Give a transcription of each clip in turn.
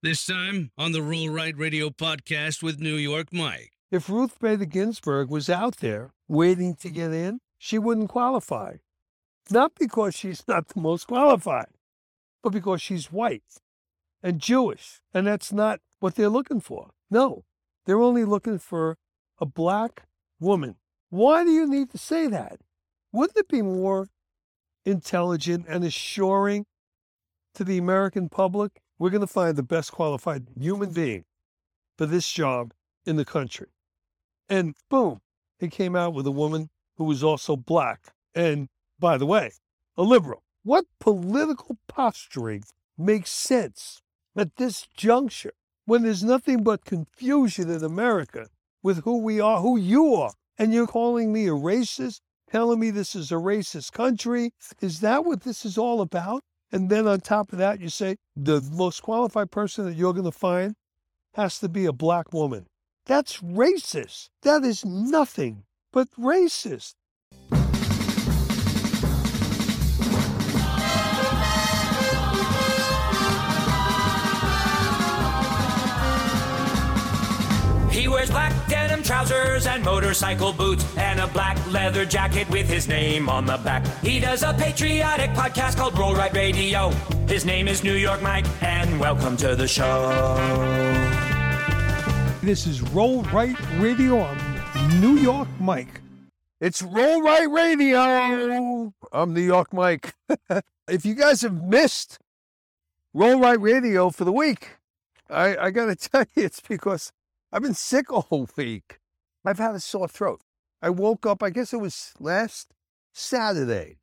This time on the Roll Right Radio podcast with New York Mike. If Ruth Bader Ginsburg was out there waiting to get in, she wouldn't qualify. Not because she's not the most qualified, but because she's white and Jewish. And that's not what they're looking for. No, they're only looking for a black woman. Why do you need to say that? Wouldn't it be more intelligent and assuring to the American public? We're going to find the best qualified human being for this job in the country. And boom, he came out with a woman who was also black. And by the way, a liberal. What political posturing makes sense at this juncture when there's nothing but confusion in America with who we are, who you are? And you're calling me a racist, telling me this is a racist country. Is that what this is all about? And then on top of that, you say the most qualified person that you're going to find has to be a black woman. That's racist. That is nothing but racist. He wears black trousers and motorcycle boots and a black leather jacket with his name on the back. He does a patriotic podcast called Roll Right Radio. His name is New York Mike, and welcome to the show. This is Roll Right Radio. I'm New York Mike. It's Roll Right Radio. I'm New York Mike. if you guys have missed Roll Right Radio for the week, I, I got to tell you, it's because I've been sick all week. I've had a sore throat. I woke up, I guess it was last Saturday,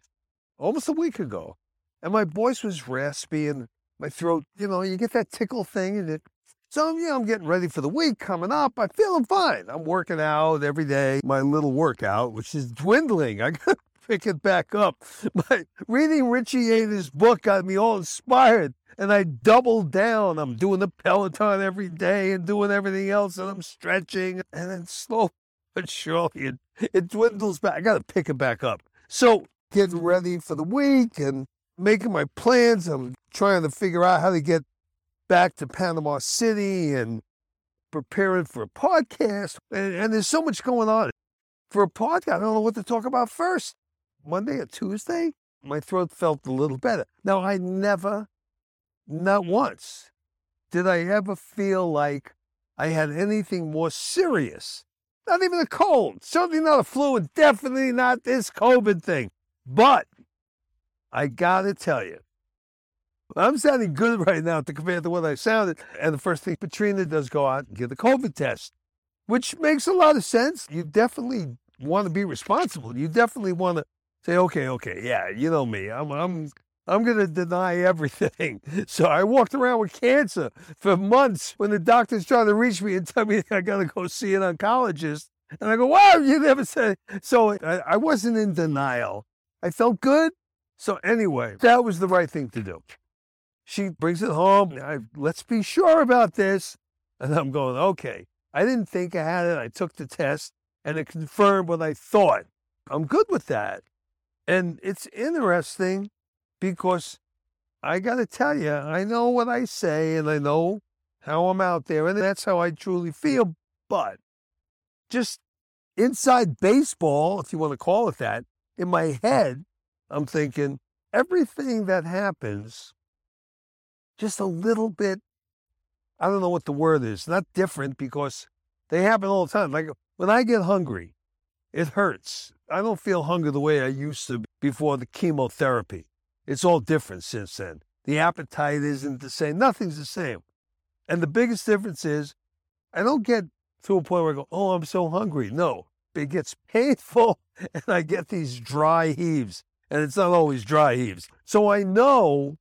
almost a week ago, and my voice was raspy and my throat, you know, you get that tickle thing and it. So, yeah, I'm getting ready for the week coming up. I'm feeling fine. I'm working out every day, my little workout, which is dwindling. I got to pick it back up. My reading Richie Ader's book got me all inspired and I doubled down. I'm doing the Peloton every day and doing everything else, and I'm stretching, and then slow it, it dwindles back. I got to pick it back up. So getting ready for the week and making my plans. I'm trying to figure out how to get back to Panama City and preparing for a podcast. And, and there's so much going on. For a podcast, I don't know what to talk about first. Monday or Tuesday, my throat felt a little better. Now, I never not once did I ever feel like I had anything more serious. Not even a cold, certainly not a flu, and definitely not this COVID thing. But I gotta tell you, I'm sounding good right now to compare to what I sounded. And the first thing Katrina does go out and get the COVID test, which makes a lot of sense. You definitely want to be responsible. You definitely want to say, okay, okay, yeah, you know me. I'm, I'm I'm going to deny everything. So I walked around with cancer for months when the doctors tried to reach me and tell me I got to go see an oncologist. And I go, wow, you never said. So I, I wasn't in denial. I felt good. So anyway, that was the right thing to do. She brings it home. I, let's be sure about this. And I'm going, okay. I didn't think I had it. I took the test and it confirmed what I thought. I'm good with that. And it's interesting because I got to tell you, I know what I say and I know how I'm out there, and that's how I truly feel. But just inside baseball, if you want to call it that, in my head, I'm thinking everything that happens, just a little bit, I don't know what the word is, not different because they happen all the time. Like when I get hungry, it hurts. I don't feel hunger the way I used to before the chemotherapy. It's all different since then. The appetite isn't the same. Nothing's the same. And the biggest difference is I don't get to a point where I go, oh, I'm so hungry. No, it gets painful and I get these dry heaves. And it's not always dry heaves. So I know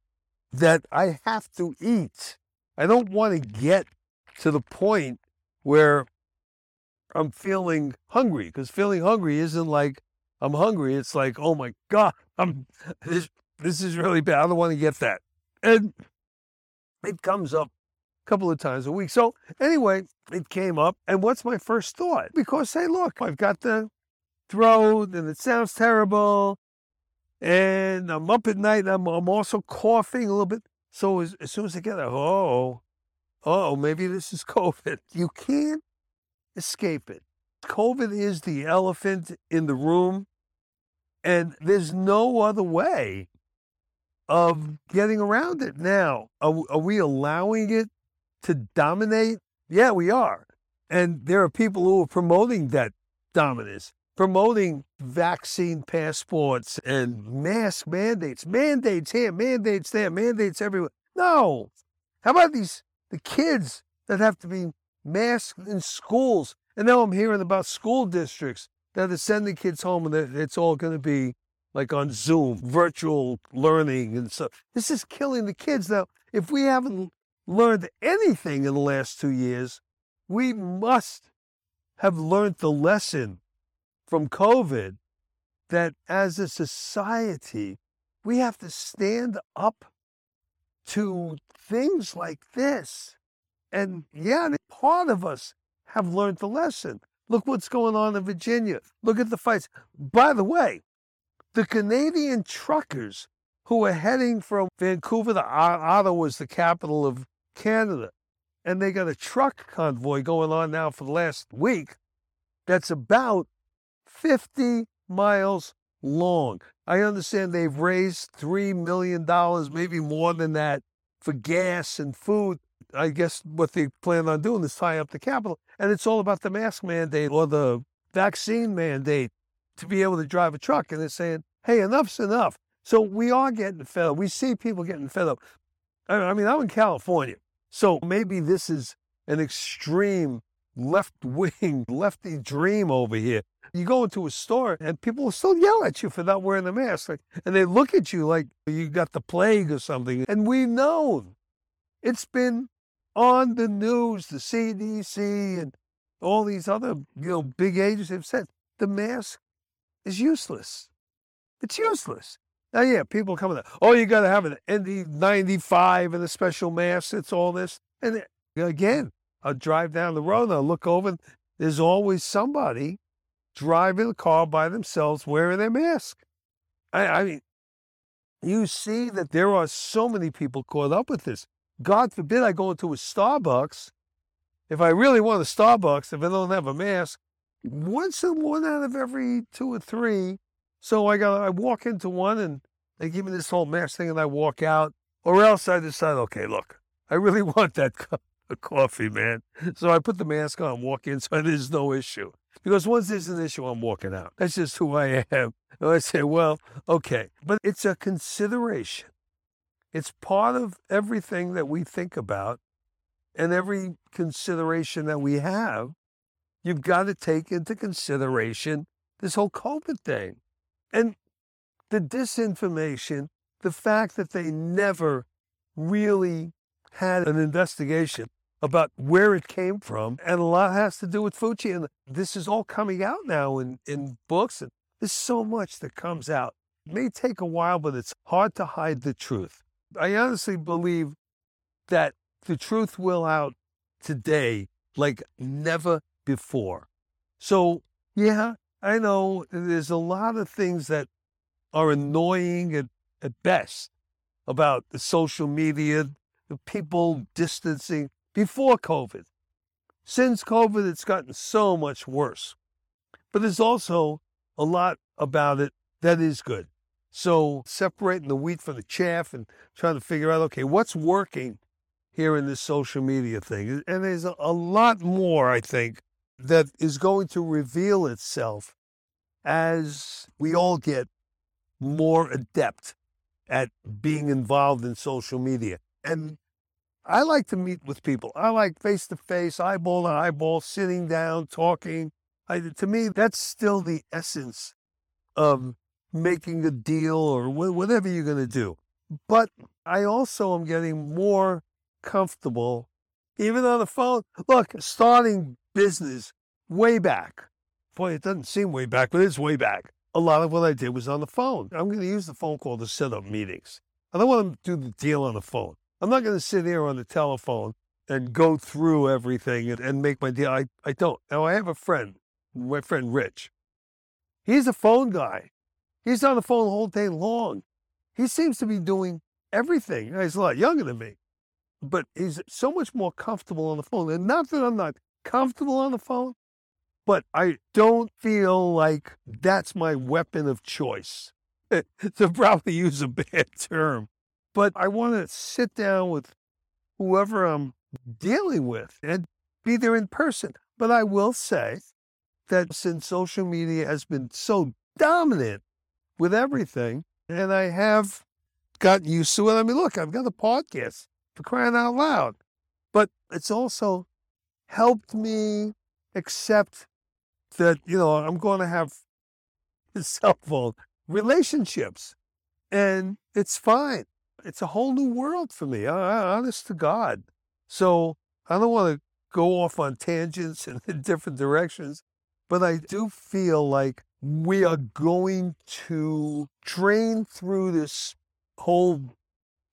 that I have to eat. I don't want to get to the point where I'm feeling hungry because feeling hungry isn't like I'm hungry. It's like, oh my God, I'm this this is really bad. I don't want to get that. And it comes up a couple of times a week. So anyway, it came up. And what's my first thought? Because, hey, look, I've got the throat and it sounds terrible. And I'm up at night. I'm, I'm also coughing a little bit. So as, as soon as I get it, oh, oh, maybe this is COVID. You can't escape it. COVID is the elephant in the room, and there's no other way of getting around it. Now, are, are we allowing it to dominate? Yeah, we are. And there are people who are promoting that dominance, promoting vaccine passports and mask mandates, mandates here, mandates there, mandates everywhere. No. How about these the kids that have to be masked in schools? And now I'm hearing about school districts that are sending kids home and it's all going to be like on Zoom, virtual learning and stuff. This is killing the kids. Now, if we haven't learned anything in the last two years, we must have learned the lesson from COVID that as a society, we have to stand up to things like this. And yeah, part of us have learned the lesson. Look what's going on in Virginia. Look at the fights. By the way, the Canadian truckers who are heading from Vancouver to Ottawa, is the capital of Canada, and they got a truck convoy going on now for the last week that's about 50 miles long. I understand they've raised $3 million, maybe more than that, for gas and food. I guess what they plan on doing is tie up the capital. And it's all about the mask mandate or the vaccine mandate to be able to drive a truck. And they're saying, hey, enough's enough. So we are getting fed up. We see people getting fed up. I mean, I'm in California. So maybe this is an extreme left wing, lefty dream over here. You go into a store and people will still yell at you for not wearing the mask. Like, and they look at you like you got the plague or something. And we know it's been on the news, the CDC and all these other, you know, big agencies have said the mask is useless. It's useless. Now, yeah, people coming up, oh, you got to have an N95 and a special mask. It's all this. And again, I'll drive down the road and I'll look over and there's always somebody driving the car by themselves wearing their mask. I, I mean, you see that there are so many people caught up with this. God forbid I go into a Starbucks. If I really want a Starbucks, if I don't have a mask, once in one out of every two or three. So I got I walk into one and they give me this whole mask thing and I walk out. Or else I decide, okay, look, I really want that cup of coffee, man. So I put the mask on, walk in, so there's no issue. Because once there's an issue, I'm walking out. That's just who I am. And I say, well, okay. But it's a consideration. It's part of everything that we think about and every consideration that we have. You've got to take into consideration this whole COVID thing. And the disinformation, the fact that they never really had an investigation about where it came from, and a lot has to do with Fauci. And this is all coming out now in, in books, and there's so much that comes out. It may take a while, but it's hard to hide the truth. I honestly believe that the truth will out today like never before. So, yeah, I know there's a lot of things that are annoying at, at best about the social media, the people distancing before COVID. Since COVID, it's gotten so much worse. But there's also a lot about it that is good. So separating the wheat from the chaff and trying to figure out, okay, what's working here in this social media thing? And there's a, a lot more, I think, that is going to reveal itself as we all get more adept at being involved in social media. And I like to meet with people. I like face to face, eyeball to eyeball, sitting down, talking. I, to me, that's still the essence of making a deal or whatever you're going to do. But I also am getting more comfortable, even on the phone. Look, starting business way back. Boy, it doesn't seem way back, but it's way back. A lot of what I did was on the phone. I'm going to use the phone call to set up meetings. I don't want to do the deal on the phone. I'm not going to sit here on the telephone and go through everything and, make my deal. I, I don't. Now, I have a friend, my friend Rich. He's a phone guy. He's on the phone whole day long. He seems to be doing everything. He's a lot younger than me. but he's so much more comfortable on the phone. And not that I'm not comfortable on the phone, but I don't feel like that's my weapon of choice. to probably use a bad term. But I want to sit down with whoever I'm dealing with and be there in person. But I will say that since social media has been so dominant with everything, and I have gotten used to it. I mean, look, I've got a podcast for crying out loud, but it's also helped me accept that, you know, I'm going to have a cell phone relationships and it's fine. It's a whole new world for me, honest to God. So I don't want to go off on tangents in different directions, but I do feel like we are going to drain through this whole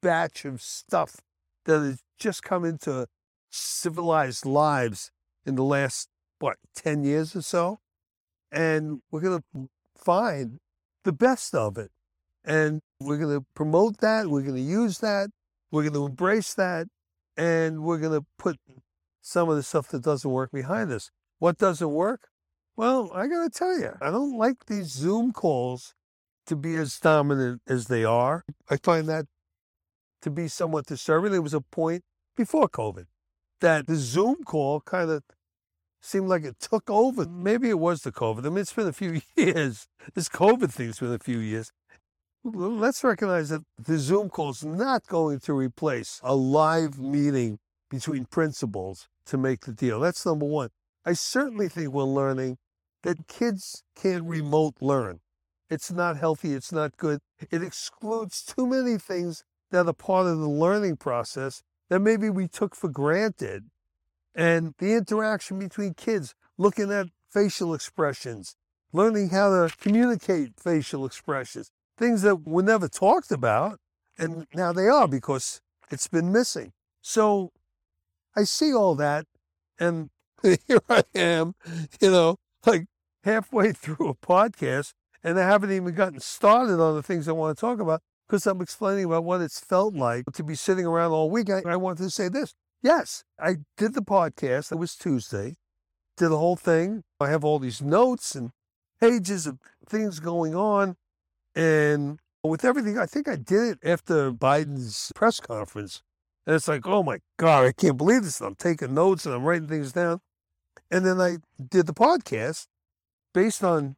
batch of stuff that has just come into civilized lives in the last, what, 10 years or so? And we're going to find the best of it. And we're going to promote that. We're going to use that. We're going to embrace that. And we're going to put some of the stuff that doesn't work behind us. What doesn't work? Well, I got to tell you, I don't like these Zoom calls to be as dominant as they are. I find that to be somewhat disturbing. There was a point before COVID that the Zoom call kind of seemed like it took over. Mm-hmm. Maybe it was the COVID. I mean, it's been a few years. This COVID thing's been a few years. Let's recognize that the Zoom call is not going to replace a live meeting between principals to make the deal. That's number one. I certainly think we're learning that kids can't remote learn. It's not healthy. It's not good. It excludes too many things that are part of the learning process that maybe we took for granted and the interaction between kids, looking at facial expressions, learning how to communicate facial expressions, things that were never talked about. And now they are because it's been missing. So I see all that. And here I am, you know, like halfway through a podcast, and I haven't even gotten started on the things I want to talk about because I'm explaining about what it's felt like to be sitting around all week. I, I wanted to say this Yes, I did the podcast. It was Tuesday. Did the whole thing. I have all these notes and pages of things going on. And with everything, I think I did it after Biden's press conference. And it's like, oh my God, I can't believe this. I'm taking notes and I'm writing things down. And then I did the podcast based on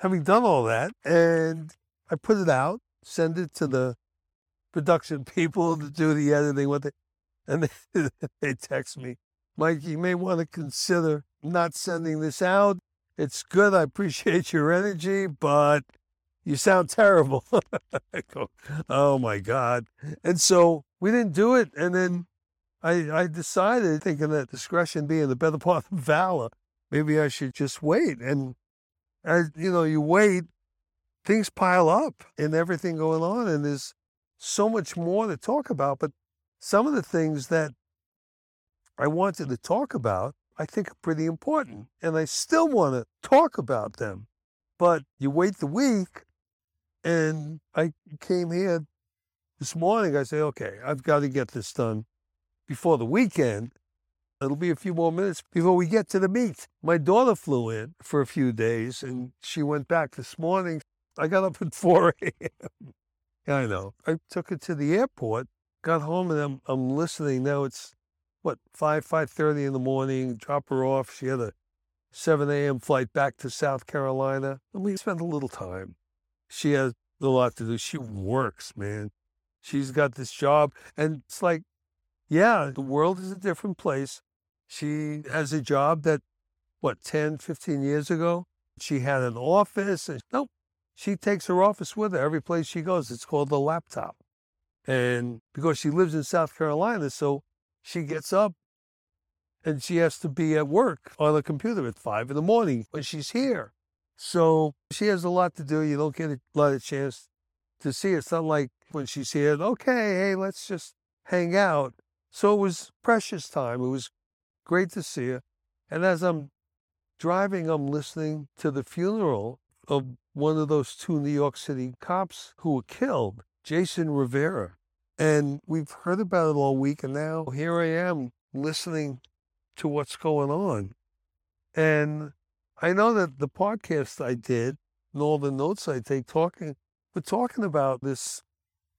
having done all that. And I put it out, send it to the production people to do the editing with it. And they, text me, Mike, you may want to consider not sending this out. It's good. I appreciate your energy, but you sound terrible. I go, oh my God. And so we didn't do it. And then I, I decided, thinking that discretion being the better part of valor, maybe I should just wait. And as you know, you wait, things pile up and everything going on, and there's so much more to talk about. But some of the things that I wanted to talk about, I think are pretty important. And I still want to talk about them. But you wait the week, and I came here this morning. I say, okay, I've got to get this done before the weekend. It'll be a few more minutes before we get to the meet. My daughter flew in for a few days and she went back this morning. I got up at 4 a.m. I know. I took her to the airport got home and I'm, I'm listening now. It's what five five thirty in the morning. Drop her off. She had a seven a.m. flight back to South Carolina, and we spent a little time. She has a lot to do. She works, man. She's got this job, and it's like, yeah, the world is a different place. She has a job that, what, 10, 15 years ago, she had an office, and nope, she takes her office with her every place she goes. It's called the laptop. And because she lives in South Carolina, so she gets up and she has to be at work on the computer at five in the morning when she's here. So she has a lot to do. You don't get a lot of chance to see her. It's not like when she's here, okay, hey, let's just hang out. So it was precious time. It was great to see her. And as I'm driving, I'm listening to the funeral of one of those two New York City cops who were killed. Jason Rivera. And we've heard about it all week. And now here I am listening to what's going on. And I know that the podcast I did and all the notes I take talking, we're talking about this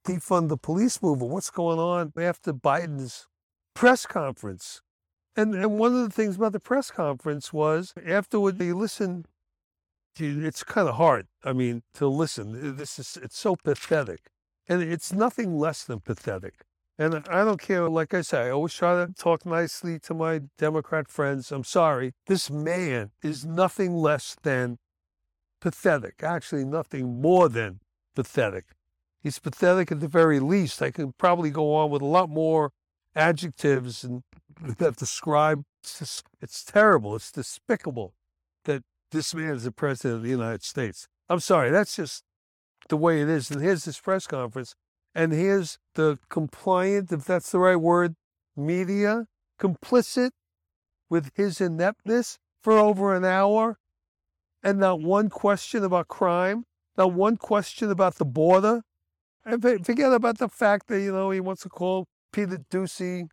defund the police movement, what's going on after Biden's press conference. And, and one of the things about the press conference was afterward, they listen, to, it's kind of hard, I mean, to listen. This is, it's so pathetic. And it's nothing less than pathetic. And I don't care, like I say, I always try to talk nicely to my Democrat friends. I'm sorry. This man is nothing less than pathetic, actually, nothing more than pathetic. He's pathetic at the very least. I could probably go on with a lot more adjectives and that describe it's, just, it's terrible. It's despicable that this man is the president of the United States. I'm sorry, that's just the way it is. And here's this press conference, and here's the compliant, if that's the right word, media complicit with his ineptness for over an hour, and not one question about crime, not one question about the border. And forget about the fact that, you know, he wants to call Peter Doocy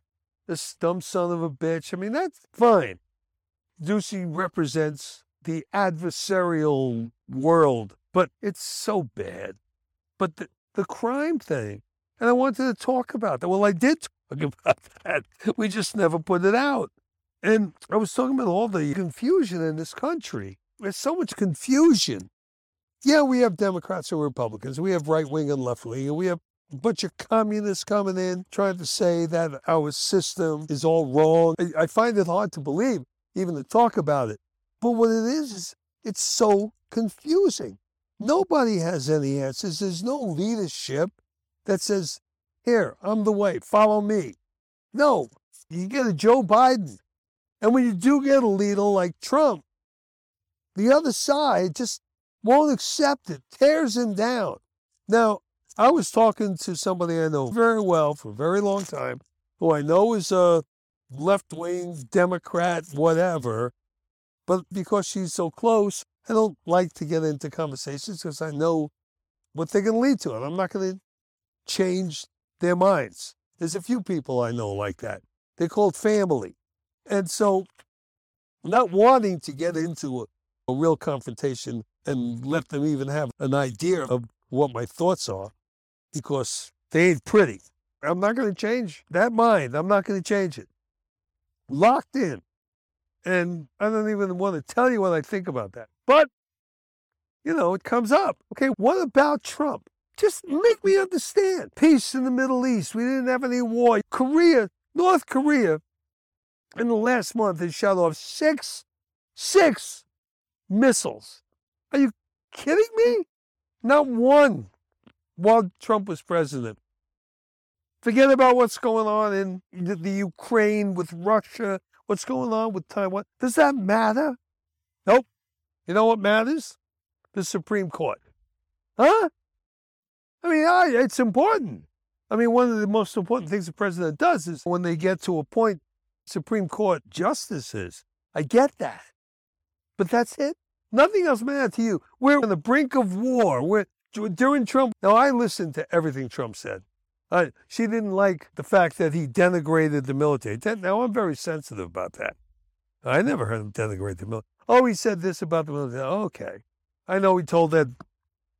this dumb son of a bitch. I mean, that's fine. Doocy represents the adversarial world, but it's so bad. But the, the crime thing, and I wanted to talk about that. Well, I did talk about that. We just never put it out. And I was talking about all the confusion in this country. There's so much confusion. Yeah, we have Democrats and Republicans. We have right wing and left wing. And we have a bunch of communists coming in trying to say that our system is all wrong. I find it hard to believe, even to talk about it. But what it is, is it's so confusing. Mm-hmm. Nobody has any answers. There's no leadership that says, here, I'm the way, follow me. No, you get a Joe Biden. And when you do get a leader like Trump, the other side just won't accept it, tears him down. Now, I was talking to somebody I know very well for a very long time, who I know is a left wing Democrat, whatever, but because she's so close, I don't like to get into conversations because I know what they're going to lead to. And I'm not going to change their minds. There's a few people I know like that. They're called family. And so, not wanting to get into a, a real confrontation and let them even have an idea of what my thoughts are because they ain't pretty. I'm not going to change that mind. I'm not going to change it. Locked in. And I don't even want to tell you what I think about that. But, you know, it comes up. Okay, what about Trump? Just make me understand. Peace in the Middle East. We didn't have any war. Korea, North Korea, in the last month has shot off six, six missiles. Are you kidding me? Not one while Trump was president. Forget about what's going on in the Ukraine with Russia what's going on with Taiwan. Does that matter? Nope. You know what matters? The Supreme Court. Huh? I mean, I, it's important. I mean, one of the most important things the president does is when they get to appoint Supreme Court justices. I get that. But that's it. Nothing else matters to you. We're on the brink of war. We're during Trump. Now, I listened to everything Trump said. Uh, she didn't like the fact that he denigrated the military. Now, I'm very sensitive about that. I never heard him denigrate the military. Oh, he said this about the military. Okay. I know he told that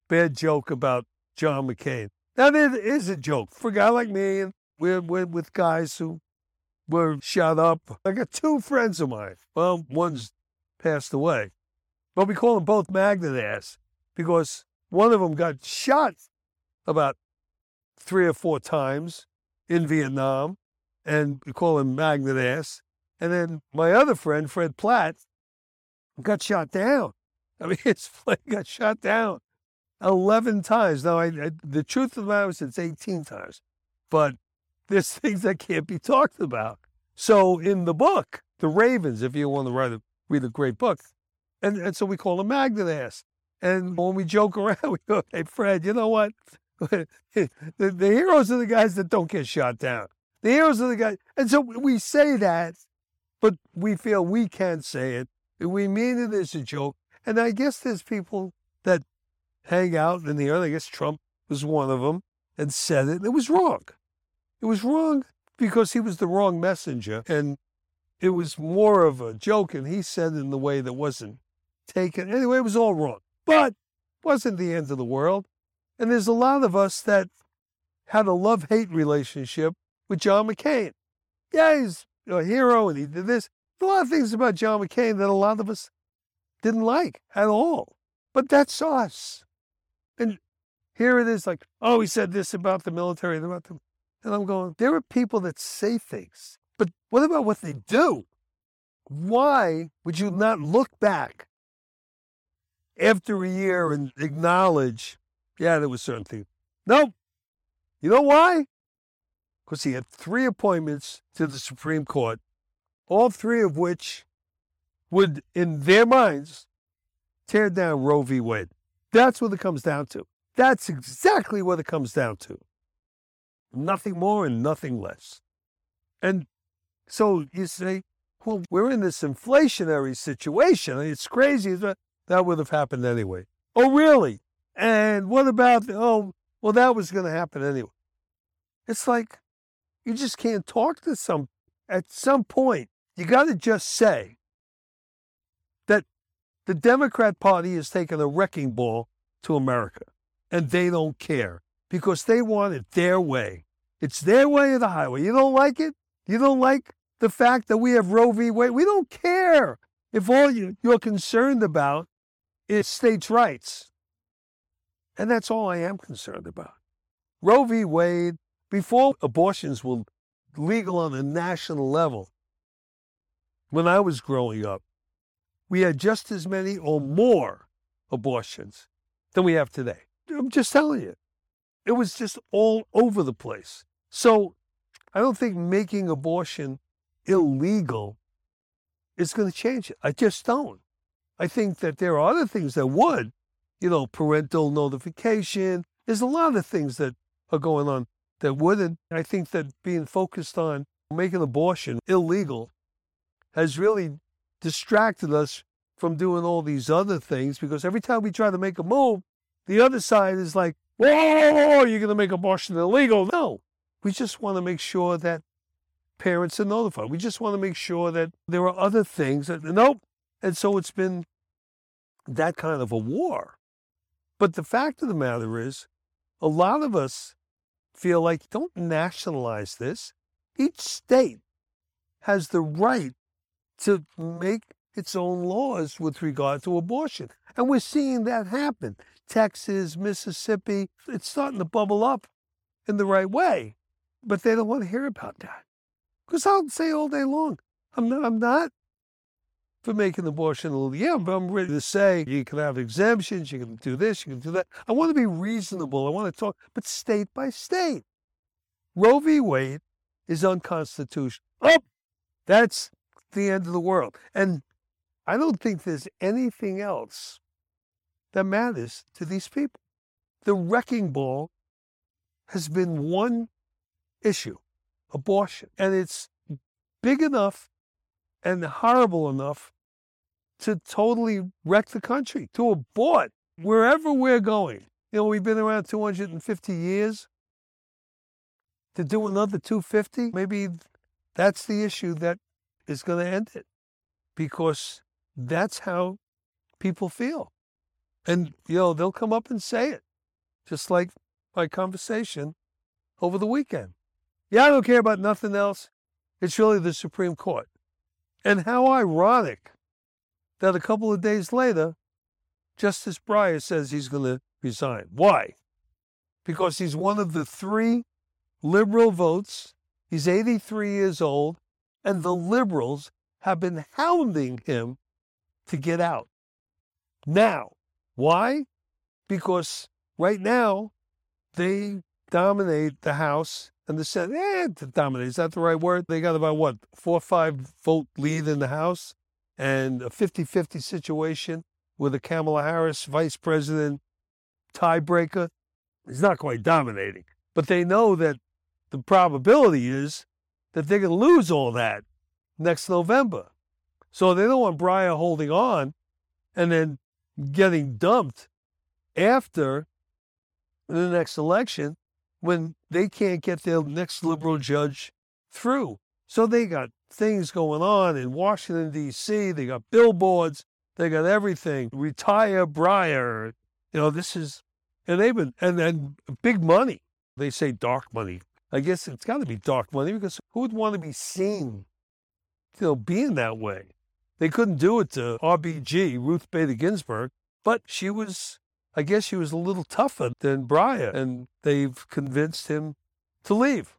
bad joke about John McCain. Now, that is a joke for a guy like me, and we're, we're with guys who were shot up. I got two friends of mine. Well, one's passed away, but we call them both magnet ass because one of them got shot about three or four times in Vietnam, and we call him Magnet Ass. And then my other friend, Fred Platt, got shot down. I mean, his plane got shot down 11 times. Now, I, I, the truth of the matter is it's 18 times, but there's things that can't be talked about. So in the book, The Ravens, if you want to write a, read a great book, and, and so we call him Magnet Ass. And when we joke around, we go, hey, Fred, you know what? The, the heroes are the guys that don't get shot down. The heroes are the guys. And so we say that, but we feel we can't say it. We mean it as a joke. And I guess there's people that hang out in the earth. I guess Trump was one of them and said it. And It was wrong. It was wrong because he was the wrong messenger. And it was more of a joke, and he said it in the way that wasn't taken. Anyway, it was all wrong. But wasn't the end of the world. And there's a lot of us that had a love hate relationship with John McCain. Yeah, he's a hero and he did this. a lot of things about John McCain that a lot of us didn't like at all. But that's us. And here it is like, oh, he said this about the military. and About the... And I'm going, there are people that say things, but what about what they do? Why would you not look back after a year and acknowledge, yeah, there was certain things? Nope. You know why? Because he had three appointments to the Supreme Court, all three of which would, in their minds, tear down Roe v. Wade. That's what it comes down to. That's exactly what it comes down to. Nothing more and nothing less. And so you say, well, we're in this inflationary situation. It's crazy. That would have happened anyway. Oh, really? And what about, oh, well, that was going to happen anyway. It's like you just can't talk to some, at some point, you got to just say that the Democrat Party is taking a wrecking ball to America and they don't care because they want it their way. It's their way of the highway. You don't like it? You don't like the fact that we have Roe v. Wade? We don't care if all you, you're concerned about is states' rights. And that's all I am concerned about. Roe v. Wade, before abortions were legal on a national level, when I was growing up, we had just as many or more abortions than we have today. I'm just telling you. It was just all over the place. So I don't think making abortion illegal is going to change it. I just don't. I think that there are other things that would, you know, parental notification. There's a lot of things that are going on that wouldn't. I think that being focused on making abortion illegal has really distracted us from doing all these other things because every time we try to make a move, the other side is like, whoa, you're going to make abortion illegal. No, we just want to make sure that parents are notified. We just want to make sure that there are other things that, nope. And so it's been that kind of a war. But the fact of the matter is, a lot of us feel like don't nationalize this. Each state has the right to make its own laws with regard to abortion. And we're seeing that happen. Texas, Mississippi, it's starting to bubble up in the right way. But they don't want to hear about that. Because I'll say all day long, I'm not, I'm not for making abortion illegal. Yeah, but I'm ready to say you can have exemptions, you can do this, you can do that. I want to be reasonable. I want to talk, but state by state. Roe v. Wade is unconstitutional. Oh, that's the end of the world. And I don't think there's anything else that matters to these people. The wrecking ball has been one issue abortion. And it's big enough and horrible enough to totally wreck the country, to abort wherever we're going. You know, we've been around 250 years. To do another 250, maybe that's the issue that is going to end it because that's how people feel. And, you know, they'll come up and say it, just like my conversation over the weekend. Yeah, I don't care about nothing else. It's really the Supreme Court. And how ironic that a couple of days later, Justice Breyer says he's going to resign. Why? Because he's one of the three liberal votes. He's 83 years old, and the liberals have been hounding him to get out. Now, why? Because right now they dominate the House and the Senate. Eh, dominate, is that the right word? They got about what, four or five vote lead in the House and a 50 50 situation with a Kamala Harris vice president tiebreaker. It's not quite dominating, but they know that the probability is that they're going to lose all that next November. So they don't want Breyer holding on and then getting dumped after the next election when they can't get their next liberal judge through. So they got things going on in Washington, D.C., they got billboards, they got everything. Retire Breyer. You know, this is, and they've been, and then big money. They say dark money. I guess it's got to be dark money because who would want to be seen, you know, being that way? They couldn't do it to RBG, Ruth Bader Ginsburg, but she was, I guess he was a little tougher than Breyer, and they've convinced him to leave.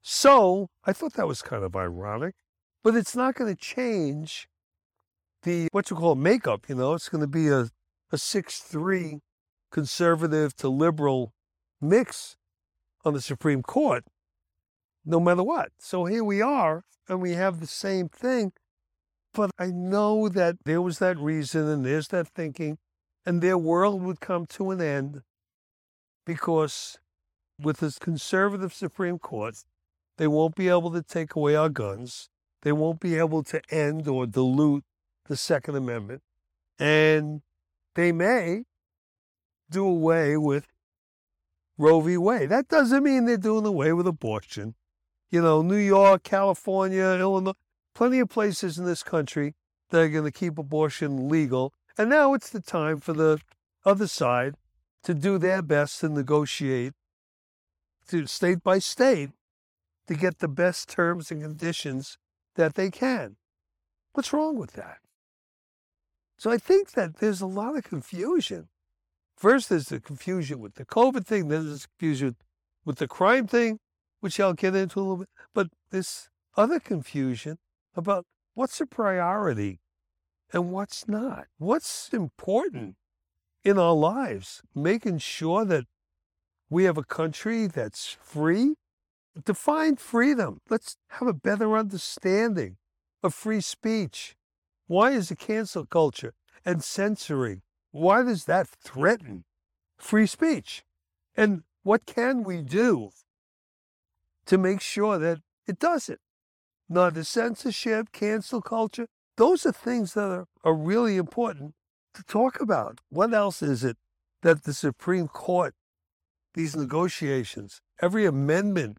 So I thought that was kind of ironic, but it's not going to change the what you call makeup. You know, it's going to be a a six three conservative to liberal mix on the Supreme Court, no matter what. So here we are, and we have the same thing. But I know that there was that reason and there's that thinking, and their world would come to an end because with this conservative Supreme Court, they won't be able to take away our guns. They won't be able to end or dilute the Second Amendment. And they may do away with Roe v. Wade. That doesn't mean they're doing away with abortion. You know, New York, California, Illinois, plenty of places in this country that are going to keep abortion legal. And now it's the time for the other side to do their best to negotiate to state by state to get the best terms and conditions that they can. What's wrong with that? So I think that there's a lot of confusion. First, there's the confusion with the COVID thing, then there's confusion with the crime thing, which I'll get into a little bit. But this other confusion about what's a priority and what's not. What's important in our lives? Making sure that we have a country that's free Define freedom. Let's have a better understanding of free speech. Why is the cancel culture and censoring? Why does that threaten free speech? And what can we do to make sure that it doesn't? Not the censorship, cancel culture. Those are things that are, are really important to talk about. What else is it that the Supreme Court, these negotiations, every amendment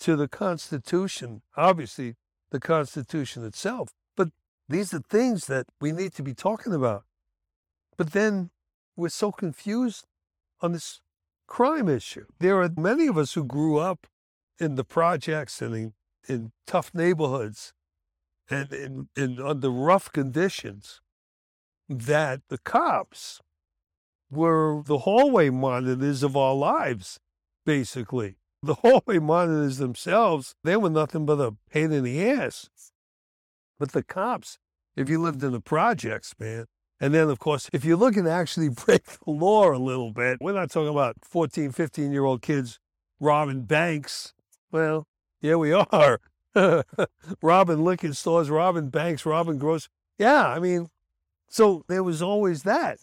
to the Constitution, obviously the Constitution itself. But these are things that we need to be talking about. But then we're so confused on this crime issue. There are many of us who grew up in the projects and in, in tough neighborhoods and under rough conditions that the cops were the hallway monitors of our lives, basically. The hallway monitors themselves, they were nothing but a pain in the ass. But the cops, if you lived in the projects, man, and then, of course, if you're looking to actually break the law a little bit, we're not talking about 14, 15 year old kids robbing banks. Well, yeah, we are. robbing liquor stores, robbing banks, robbing grocery. Yeah, I mean, so there was always that.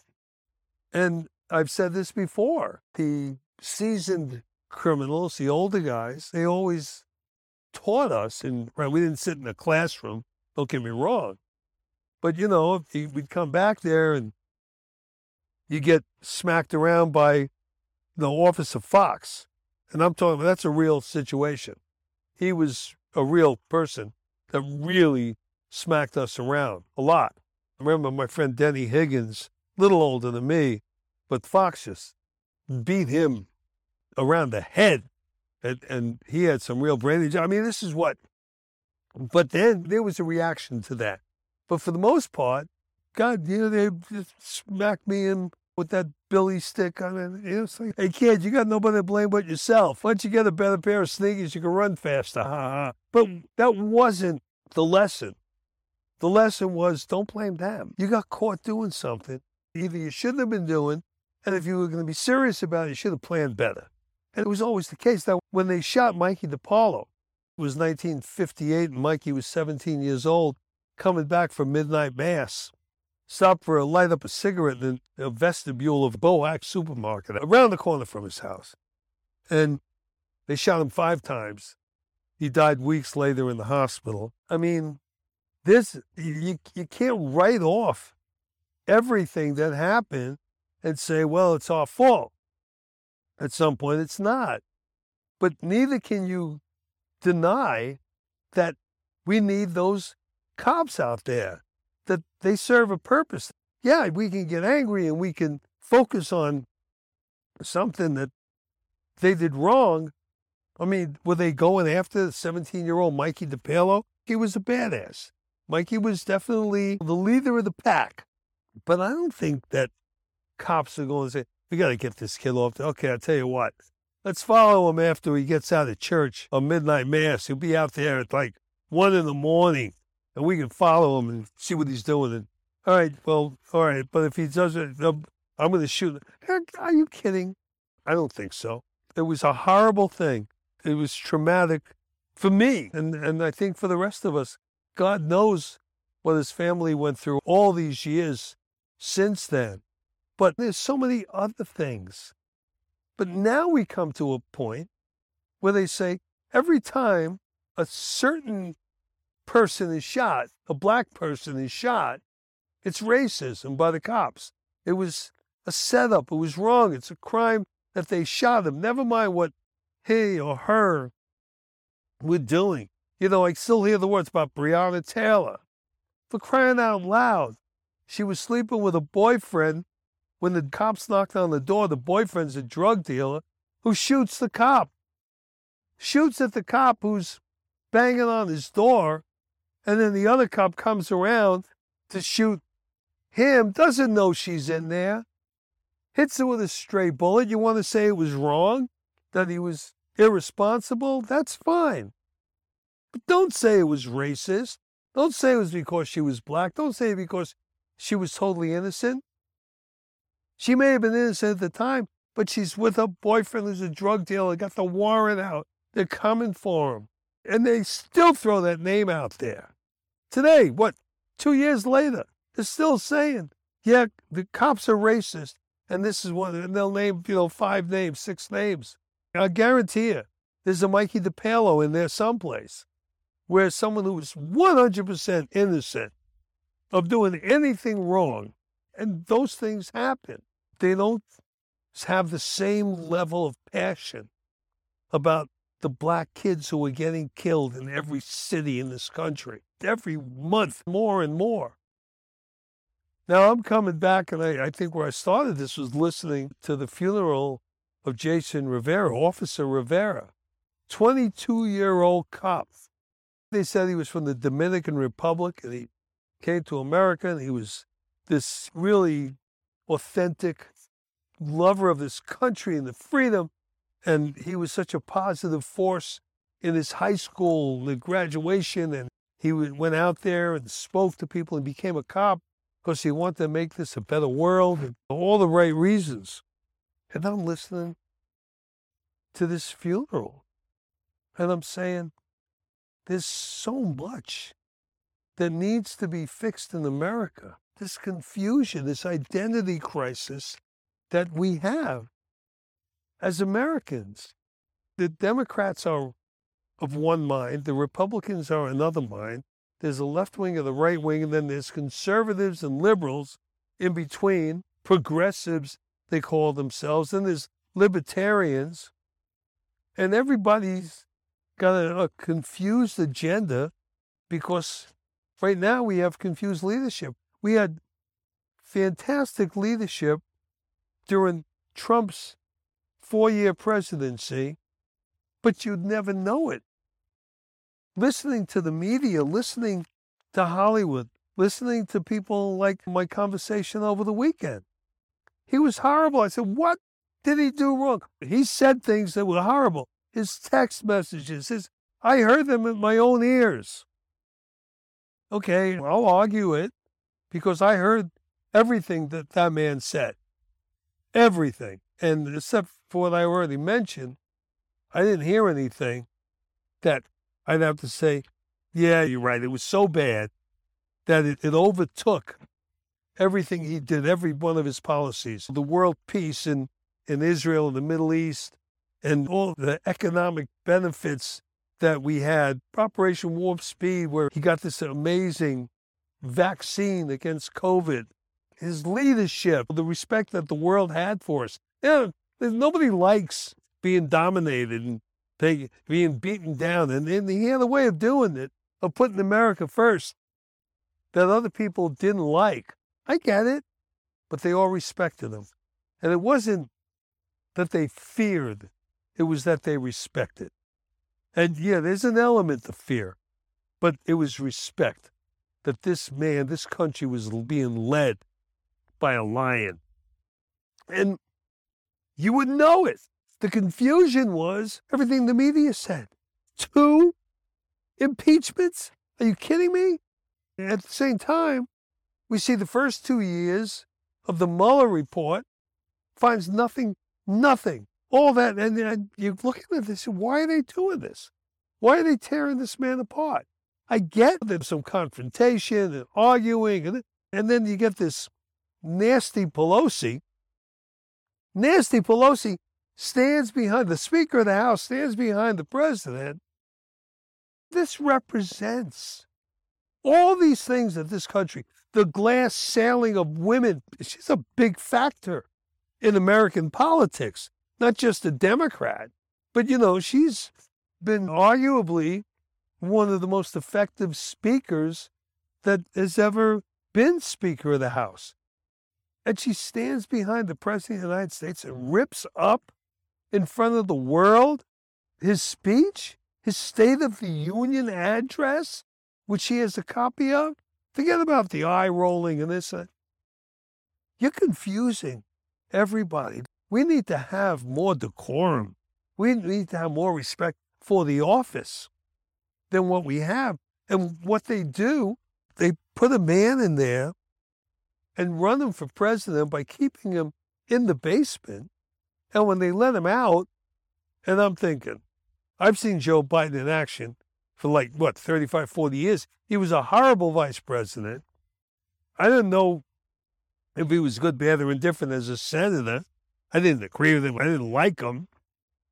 And I've said this before the seasoned criminals, the older guys, they always taught us, and right, we didn't sit in a classroom, don't get me wrong. But, you know, we'd come back there and you get smacked around by the Officer Fox. And I'm talking, that's a real situation. He was a real person that really smacked us around a lot. I remember my friend Denny Higgins, little older than me, but Fox beat him around the head. And, and he had some real brain injury. I mean, this is what. But then there was a reaction to that. But for the most part, God, you know, they just smacked me in with that billy stick. Mean, it was like, hey, kid, you got nobody to blame but yourself. Once you get a better pair of sneakers, you can run faster. Ha ha. But that wasn't the lesson. The lesson was don't blame them. You got caught doing something either you shouldn't have been doing, and if you were going to be serious about it, you should have planned better. And it was always the case that when they shot Mikey DePaulo, it was 1958, and Mikey was 17 years old, coming back from midnight mass. Stopped for a light up a cigarette in the vestibule of Bohack supermarket around the corner from his house. And they shot him five times. He died weeks later in the hospital. I mean, this you you can't write off everything that happened and say, well, it's our fault. at some point. It's not. But neither can you deny that we need those cops out there, that they serve a purpose. Yeah, we can get angry and we can focus on something that they did wrong. I mean, were they going after the 17 year old Mikey DePalo? He was a badass. Mikey was definitely the leader of the pack. But I don't think that cops are going to say, we got to get this kid off. Okay, I'll tell you what. Let's follow him after he gets out of church on midnight mass. He'll be out there at like one in the morning, and we can follow him and see what he's doing. And all right, well, all right, but if he doesn't, I'm going to shoot. Are you kidding? I don't think so. It was a horrible thing. It was traumatic for me, and and I think for the rest of us. God knows what his family went through all these years since then. But there's so many other things. But now we come to a point where they say every time a certain person is shot, a black person is shot, it's racism by the cops. It was a setup. It was wrong. It's a crime that they shot him. Never mind what he or her were doing. You know, I still hear the words about Breonna Taylor. For crying out loud, she was sleeping with a boyfriend. When the cops knocked on the door, the boyfriend's a drug dealer who shoots the cop. Shoots at the cop who's banging on his door, and then the other cop comes around to shoot him, doesn't know she's in there, hits her with a stray bullet. You want to say it was wrong, that he was irresponsible? That's fine. But don't say it was racist. Don't say it was because she was black. Don't say it because she was totally innocent. She may have been innocent at the time, but she's with her boyfriend who's a drug dealer, got the warrant out. They're coming for him. And they still throw that name out there. Today, what, two years later, they're still saying, yeah, the cops are racist. And this is one, and they'll name, you know, five names, six names. I guarantee you, there's a Mikey DePalo in there someplace where someone who is 100% innocent of doing anything wrong, and those things happen, they don't have the same level of passion about the black kids who are getting killed in every city in this country, every month, more and more. Now I'm coming back, and I, I think where I started this was listening to the funeral of Jason Rivera, Officer Rivera, 22 year old cop they said he was from the Dominican Republic and he came to America and he was this really authentic lover of this country and the freedom. And he was such a positive force in his high school graduation. And he went out there and spoke to people and became a cop because he wanted to make this a better world and all the right reasons. And I'm listening to this funeral and I'm saying, there's so much that needs to be fixed in America. This confusion, this identity crisis that we have as Americans. The Democrats are of one mind, the Republicans are another mind. There's a left wing and the right wing, and then there's conservatives and liberals in between, progressives, they call themselves, and there's libertarians. And everybody's got a, a confused agenda because right now we have confused leadership. We had fantastic leadership during Trump's four year presidency, but you'd never know it. Listening to the media, listening to Hollywood, listening to people like my conversation over the weekend. He was horrible. I said, What did he do wrong? He said things that were horrible his text messages, his I heard them with my own ears. Okay, I'll argue it because I heard everything that that man said. Everything. And except for what I already mentioned, I didn't hear anything that I'd have to say, yeah, you're right. It was so bad that it, it overtook everything he did, every one of his policies, the world peace in, in Israel and the Middle East, and all the economic benefits that we had. Operation Warp Speed, where he got this amazing vaccine against COVID, his leadership, the respect that the world had for us. Yeah, nobody likes being dominated and being, being beaten down. And, and he had a way of doing it, of putting America first that other people didn't like. I get it, but they all respected him. And it wasn't that they feared, it was that they respected. And yeah, there's an element of fear, but it was respect that this man, this country was being led by a lion. And you would know it. The confusion was everything the media said. Two impeachments? Are you kidding me? At the same time, we see the first two years of the Mueller report finds nothing, nothing, all that. And, and you look at this, why are they doing this? Why are they tearing this man apart? I get there's some confrontation and arguing, and, and then you get this nasty Pelosi. Nasty Pelosi stands behind the Speaker of the House, stands behind the President. This represents all these things that this country, the glass ceiling of women, she's a big factor in American politics, not just a Democrat, but you know, she's been arguably one of the most effective speakers that has ever been Speaker of the House. And she stands behind the President of the United States and rips up in front of the world his speech, his State of the Union address, which he has a copy of. Forget about the eye rolling and this. Uh, you're confusing everybody. We need to have more decorum. We need to have more respect for the office than what we have. And what they do, they put a man in there and run him for president by keeping him in the basement. And when they let him out, and I'm thinking, I've seen Joe Biden in action for like, what, 35, 40 years. He was a horrible vice president. I didn't know if he was good, bad, or indifferent as a senator. I didn't agree with him. I didn't like him.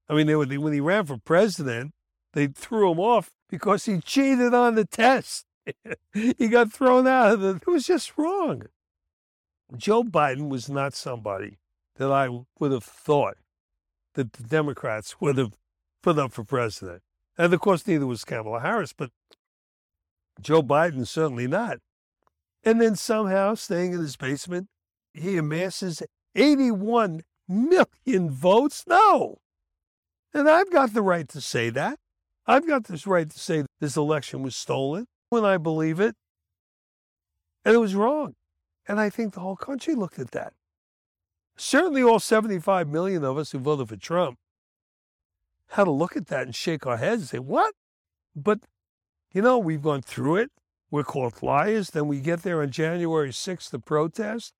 I mean, they were, when he ran for president, they threw him off because he cheated on the test. he got thrown out. It was just wrong. Joe Biden was not somebody that I would have thought that the Democrats would have put up for president. And of course, neither was Kamala Harris, but Joe Biden certainly not. And then somehow, staying in his basement, he amasses 81 million votes. No. And I've got the right to say that. I've got this right to say this election was stolen when I believe it. And it was wrong. And I think the whole country looked at that. Certainly, all 75 million of us who voted for Trump had to look at that and shake our heads and say, What? But, you know, we've gone through it. We're called liars. Then we get there on January 6th to protest,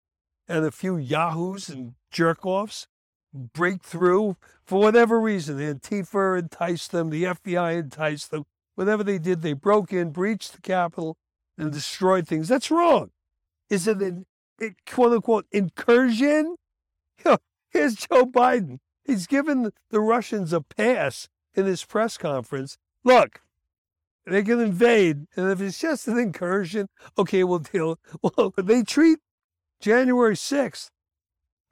and a few yahoos and jerk offs break through for whatever reason. Antifa enticed them, the FBI enticed them. Whatever they did, they broke in, breached the Capitol, and destroyed things. That's wrong. Is it an quote unquote incursion? You know, here's Joe Biden. He's given the Russians a pass in his press conference. Look, they can invade, and if it's just an incursion, okay, we'll deal. Well, they treat January 6th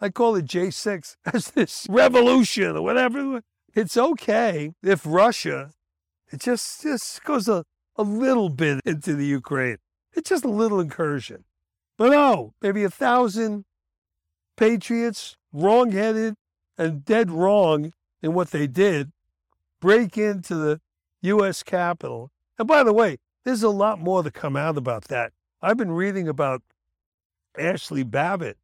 I call it J6 as this revolution or whatever. It's okay if Russia, it just, just goes a, a little bit into the Ukraine. It's just a little incursion. But no, maybe a thousand patriots, wrong-headed and dead wrong in what they did, break into the U.S. Capitol. And by the way, there's a lot more to come out about that. I've been reading about Ashley Babbitt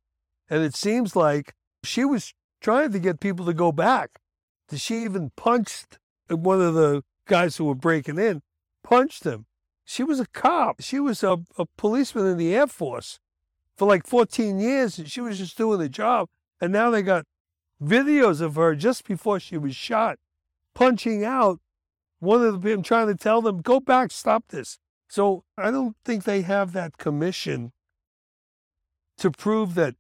and it seems like she was trying to get people to go back. Did she even punched one of the guys who were breaking in, punched him. She was a cop. She was a, a policeman in the Air Force for like 14 years, and she was just doing the job. And now they got videos of her just before she was shot, punching out one of them, trying to tell them, go back, stop this. So I don't think they have that commission to prove that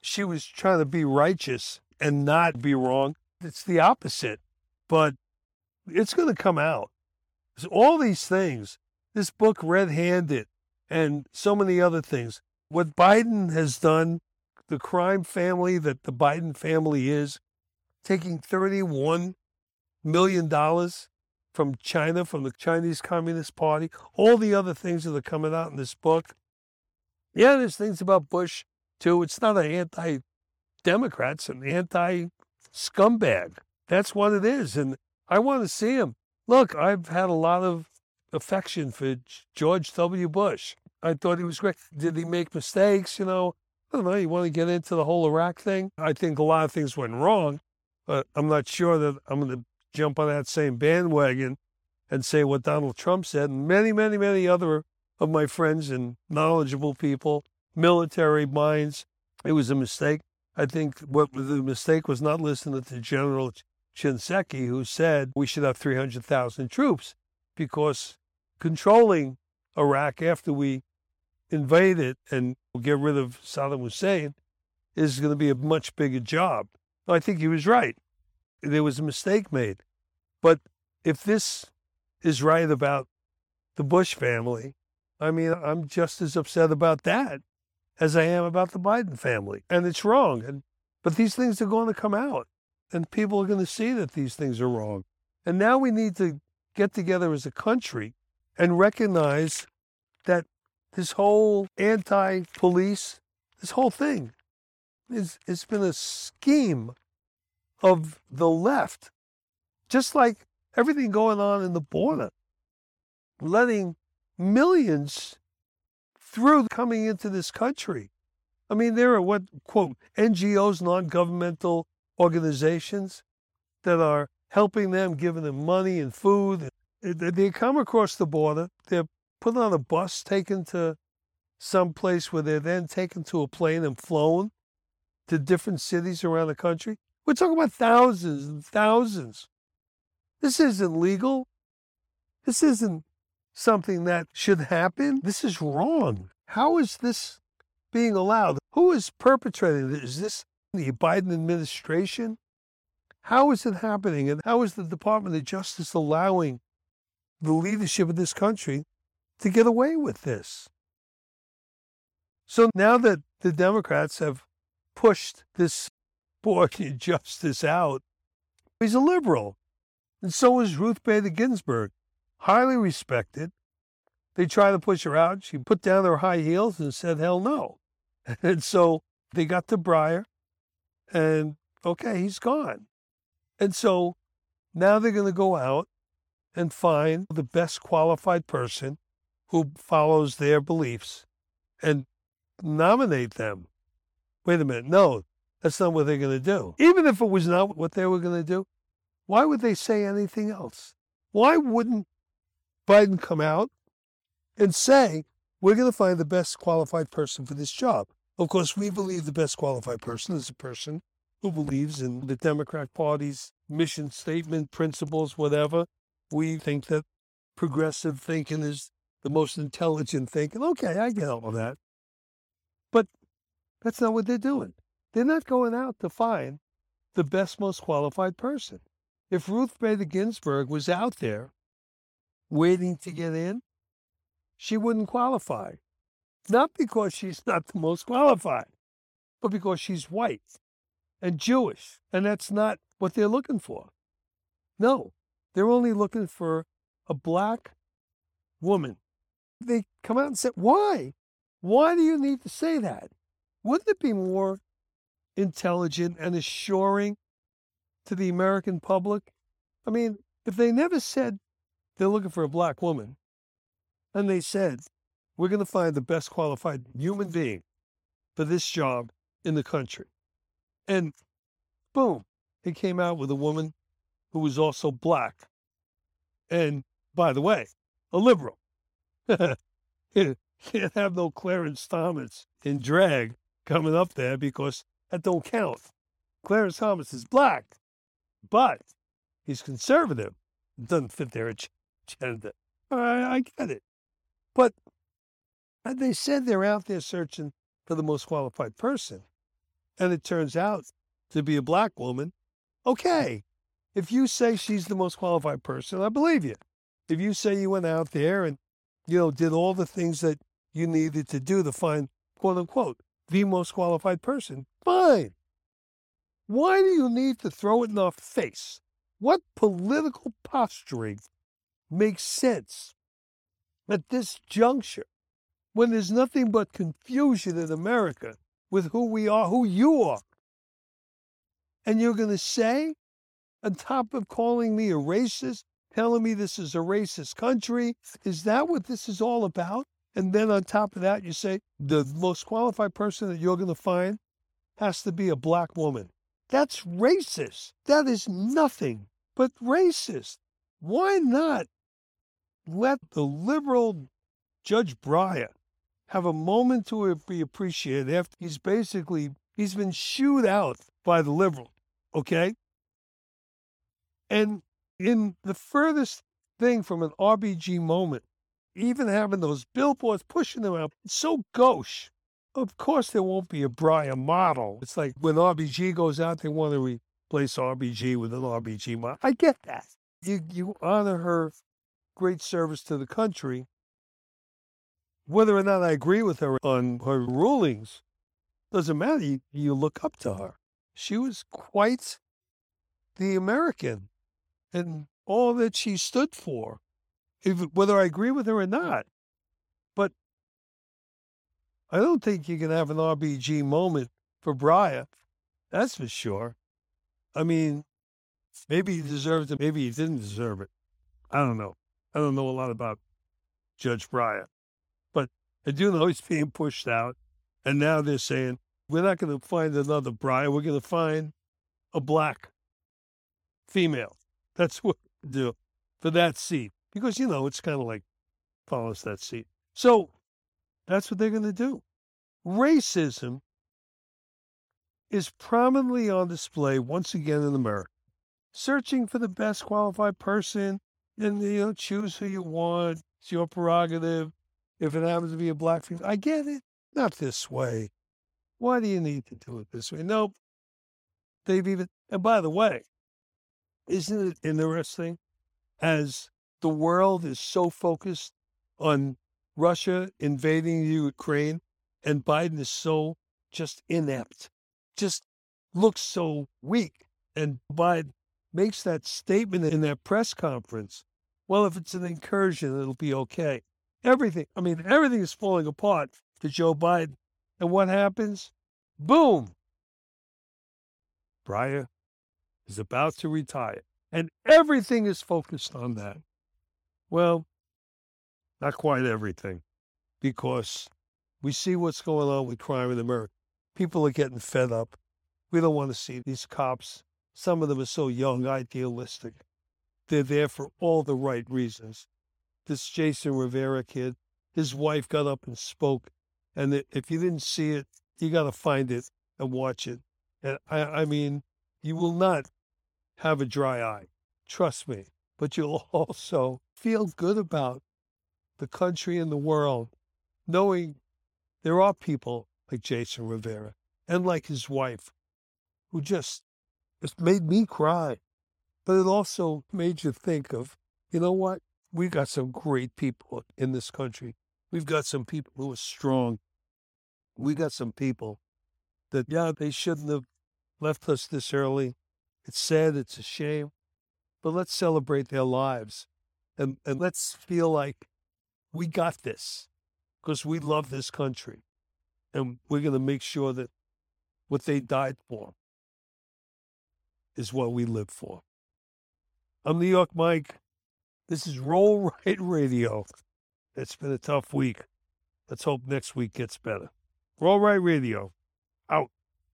she was trying to be righteous and not be wrong. It's the opposite, but it's going to come out. So all these things, this book, Red Handed, and so many other things, what Biden has done, the crime family that the Biden family is, taking $31 million from China, from the Chinese Communist Party, all the other things that are coming out in this book. Yeah, there's things about Bush too. It's not an anti Democrat, it's an anti scumbag. That's what it is. And I want to see him. Look, I've had a lot of affection for George W. Bush. I thought he was great. Did he make mistakes? You know, I don't know. You want to get into the whole Iraq thing? I think a lot of things went wrong, but I'm not sure that I'm going to jump on that same bandwagon and say what Donald Trump said and many, many, many other of my friends and knowledgeable people, military minds. It was a mistake. I think what the mistake was not listening to General Shinseki, who said we should have 300,000 troops because controlling Iraq after we invade it and get rid of Saddam Hussein is going to be a much bigger job. I think he was right. There was a mistake made. But if this is right about the Bush family, I mean, I'm just as upset about that as I am about the Biden family. And it's wrong. And but these things are going to come out and people are going to see that these things are wrong. And now we need to get together as a country and recognize that this whole anti-police, this whole thing, is it's been a scheme of the left, just like everything going on in the border, letting millions through coming into this country. I mean, there are what, quote, NGOs, non governmental organizations that are helping them, giving them money and food. They come across the border, they're put on a bus, taken to some place where they're then taken to a plane and flown to different cities around the country. We're talking about thousands and thousands. This isn't legal. This isn't something that should happen. This is wrong. How is this being allowed? Who is perpetrating this? Is this the Biden administration? How is it happening? And how is the Department of Justice allowing the leadership of this country to get away with this. So now that the Democrats have pushed this Borky justice out, he's a liberal. And so is Ruth Bader Ginsburg, highly respected. They tried to push her out. She put down her high heels and said, hell no. And so they got to Breyer, and okay, he's gone. And so now they're going to go out and find the best qualified person who follows their beliefs and nominate them. Wait a minute. No, that's not what they're going to do. Even if it was not what they were going to do, why would they say anything else? Why wouldn't Biden come out and say, we're going to find the best qualified person for this job? Of course, we believe the best qualified person is a person who believes in the Democrat Party's mission statement, principles, whatever. We think that progressive thinking is the most intelligent thinking. Okay, I get all of that. But that's not what they're doing. They're not going out to find the best, most qualified person. If Ruth Bader Ginsburg was out there waiting to get in, she wouldn't qualify. Not because she's not the most qualified, but because she's white and Jewish. And that's not what they're looking for. No, they're only looking for a black woman they come out and say, why? Why do you need to say that? Wouldn't it be more intelligent and assuring to the American public? I mean, if they never said they're looking for a black woman, and they said, we're going to find the best qualified human being for this job in the country. And boom, he came out with a woman who was also black. And by the way, a liberal. Can't have no Clarence Thomas in drag coming up there because that don't count. Clarence Thomas is black, but he's conservative. It doesn't fit their agenda. I, I get it. But they said they're out there searching for the most qualified person. And it turns out to be a black woman. Okay, if you say she's the most qualified person, I believe you. If you say you went out there and you know, did all the things that you needed to do to find, quote unquote, the most qualified person. Fine. Why do you need to throw it in our face? What political posturing makes sense at this juncture when there's nothing but confusion in America with who we are, who you are? And you're going to say, on top of calling me a racist, telling me this is a racist country, is that what this is all about? And then on top of that, you say the most qualified person that you're going to find has to be a black woman. That's racist. That is nothing but racist. Why not let the liberal Judge Breyer have a moment to be appreciated after he's basically he's been shooed out by the liberal, okay? And in the furthest thing from an RBG moment, even having those billboards pushing them out, it's so gauche. Of course, there won't be a Breyer model. It's like when RBG goes out, they want to replace RBG with an RBG model. I get that. You you honor her great service to the country. Whether or not I agree with her on her rulings doesn't matter. You, you look up to her. She was quite the American and all that she stood for, if, whether I agree with her or not. But I don't think you can have an RBG moment for Breyer. That's for sure. I mean, maybe he deserved it, maybe he didn't deserve it. I don't know. I don't know a lot about Judge Breyer, but I do know he's being pushed out. And now they're saying, we're not going to find another Breyer. We're going to find a black female. That's what we do for that seat. Because, you know, it's kind of like follows that seat. So that's what they're going to do. Racism is prominently on display once again in America. Searching for the best qualified person and you know choose who you want. It's your prerogative. If it happens to be a black female, I get it. Not this way. Why do you need to do it this way? Nope. They've even and by the way, isn't it interesting as the world is so focused on Russia invading Ukraine and Biden is so just inept, just looks so weak. And Biden makes that statement in that press conference. Well, if it's an incursion, it'll be okay. Everything, I mean, everything is falling apart to Joe Biden. And what happens? Boom! Breyer is about to retire. And everything is focused on that. Well, not quite everything, because we see what's going on with crime in America. People are getting fed up. We don't want to see these cops some of them are so young, idealistic. They're there for all the right reasons. This Jason Rivera kid, his wife got up and spoke. And if you didn't see it, you got to find it and watch it. And I, I mean, you will not have a dry eye. Trust me. But you'll also feel good about the country and the world, knowing there are people like Jason Rivera and like his wife who just it's made me cry, but it also made you think of, you know what? We got some great people in this country. We've got some people who are strong. We got some people that, yeah, they shouldn't have left us this early. It's sad, it's a shame, but let's celebrate their lives and, and let's feel like we got this because we love this country and we're going to make sure that what they died for is what we live for. I'm New York Mike. This is Roll Right Radio. It's been a tough week. Let's hope next week gets better. Roll Right Radio. Out.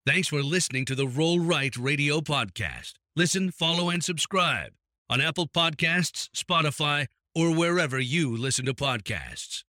Thanks for listening to the Roll Right Radio podcast. Listen, follow, and subscribe on Apple Podcasts, Spotify, or wherever you listen to podcasts.